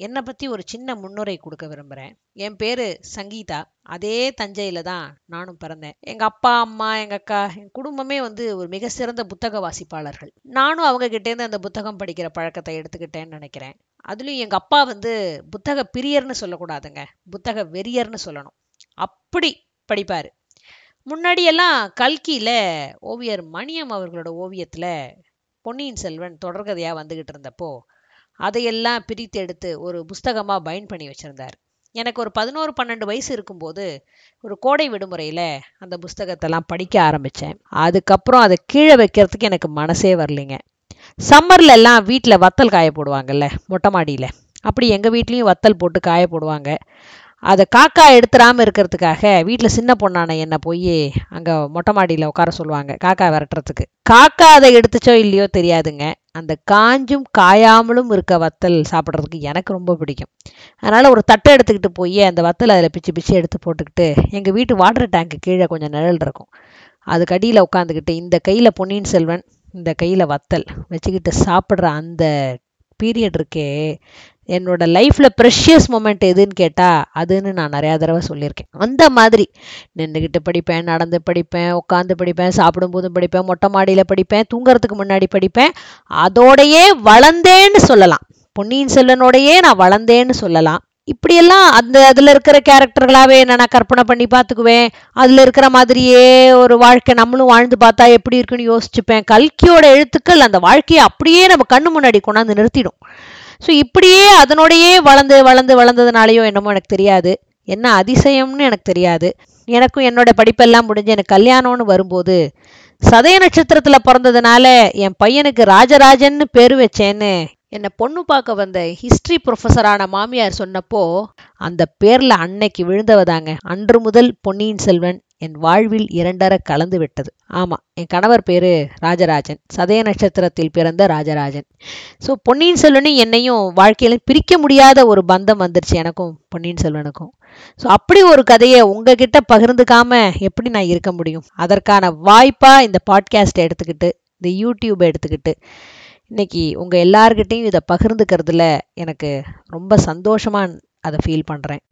என்னை பற்றி ஒரு சின்ன முன்னுரை கொடுக்க விரும்புகிறேன் என் பேர் சங்கீதா. அதே தஞ்சையில் தான் நானும் பிறந்தேன். எங்கள் அப்பா அம்மா எங்கள் அக்கா என் குடும்பமே வந்து ஒரு மிக சிறந்த புத்தக வாசிப்பாளர்கள். நானும் அவங்க கிட்டேருந்து அந்த புத்தகம் படிக்கிற பழக்கத்தை எடுத்துக்கிட்டேன்னு நினைக்கிறேன். அதுலேயும் எங்கள் அப்பா வந்து புத்தக பிரியர்னு சொல்லக்கூடாதுங்க. புத்தக வெறியர்னு சொல்லணும். அப்படி படிப்பார். முன்னாடியெல்லாம் கல்கியில் ஓவியர் மணியம் அவர்களோட ஓவியத்தில் பொன்னியின் செல்வன் தொடர்கதையாக வந்துக்கிட்டு இருந்தப்போ அதையெல்லாம் பிரித்து எடுத்து ஒரு புஸ்தகமாக பைண்ட் பண்ணி வச்சுருந்தார். எனக்கு ஒரு பதினோரு பன்னெண்டு வயசு இருக்கும்போது ஒரு கோடை விடுமுறையில் அந்த புஸ்தகத்தெல்லாம் படிக்க ஆரம்பித்தேன். அதுக்கப்புறம் அதை கீழே வைக்கிறதுக்கு எனக்கு மனசே வரலைங்க. சம்மரில் எல்லாம் வீட்டில் வத்தல் காய போடுவாங்கல்ல மொட்டை மாடியில். அப்படி எங்கள் வீட்லேயும் வத்தல் போட்டு காய போடுவாங்க. அதை காக்கா எடுத்துடாமல் இருக்கிறதுக்காக வீட்டில் சின்ன பொண்ணான என்னை போய் அங்கே மொட்டை மாடியில் உட்கார சொல்லுவாங்க காக்கா விரட்டுறதுக்கு. காக்கா அதை எடுத்துச்சோ இல்லையோ தெரியாதுங்க. அந்த காஞ்சும் காயாமலும் இருக்க வத்தல் சாப்பிட்றதுக்கு எனக்கு ரொம்ப பிடிக்கும். அதனால் ஒரு தட்டை எடுத்துக்கிட்டு போய் அந்த வத்தல் அதில் பிச்சு பிச்சு எடுத்து போட்டுக்கிட்டு எங்கள் வீட்டு வாட்டர் டேங்க்கு கீழே கொஞ்சம் நிழல் இருக்கும். அதுக்கு அடியில் உட்காந்துக்கிட்டு இந்த கையில் பொன்னியின் செல்வன் இந்த கையில் வத்தல் வச்சுக்கிட்டு சாப்பிட்ற அந்த பீரியட் இருக்கே என்னோட லைஃப்பில் ப்ரெஷியஸ் மூமெண்ட் எதுன்னு கேட்டால் அதுன்னு நான் நிறையா தடவை சொல்லியிருக்கேன். அந்த மாதிரி நின்றுக்கிட்டு படிப்பேன் நடந்து படிப்பேன் உட்காந்து படிப்பேன் சாப்பிடும்போதும் படிப்பேன் மொட்டை மாடியில் படிப்பேன் தூங்குறதுக்கு முன்னாடி படிப்பேன் அதோடையே வளர்ந்தேன்னு சொல்லலாம். பொன்னியின் செல்வனோடையே நான் வளர்ந்தேன்னு சொல்லலாம். இப்படியெல்லாம் அந்த அதில் இருக்கிற கேரக்டர்களாகவே நான் கற்பனை பண்ணி பார்த்துக்குவேன். அதில் இருக்கிற மாதிரியே ஒரு வாழ்க்கை நம்மளும் வாழ்ந்து பார்த்தா எப்படி இருக்குன்னு யோசிச்சுப்பேன். கல்கியோட எழுத்துக்கள் அந்த வாழ்க்கையை அப்படியே நம்ம கண்ணு முன்னாடி கொண்டாந்து நிறுத்திடும். ஸோ இப்படியே அதனோடையே வளர்ந்து வளர்ந்து வளர்ந்ததுனாலையோ என்னமோ எனக்கு தெரியாது. என்ன அதிசயம்னு எனக்கு தெரியாது. எனக்கும் என்னோட படிப்பெல்லாம் முடிஞ்சு எனக்கு கல்யாணம்னு வரும்போது சதய நட்சத்திரத்தில் பிறந்ததுனால என் பையனுக்கு ராஜராஜன்னு பேர் வச்சேன்னு என்னை பொண்ணு பார்க்க வந்த ஹிஸ்ட்ரி ப்ரொஃபஸரான மாமியார் சொன்னப்போ அந்த பேரில் அன்னைக்கு விழுந்தவதாங்க. அன்று முதல் பொன்னியின் செல்வன். என் வாழ்வில் இரண்டர கலந்து விட்டது. ஆமாம் என் கணவர் பேர் ராஜராஜன். சதய நட்சத்திரத்தில் பிறந்த ராஜராஜன். ஸோ பொன்னியின் செல்வனும் என்னையும் வாழ்க்கையில பிரிக்க முடியாத ஒரு பந்தம் வந்துருச்சு எனக்கும் பொன்னியின் செல்வனுக்கும். ஸோ அப்படி ஒரு கதையை உங்ககிட்ட பகிர்ந்துக்காம எப்படி நான் இருக்க முடியும்? அதற்கான வாய்ப்பாக இந்த பாட்காஸ்ட்டை எடுத்துக்கிட்டு இந்த யூடியூப்பை எடுத்துக்கிட்டு இன்னைக்கு உங்கள் எல்லார்கிட்டையும் இதை பகிர்ந்துக்கிறதுல எனக்கு ரொம்ப சந்தோஷமாக அதை ஃபீல் பண்ணுறேன்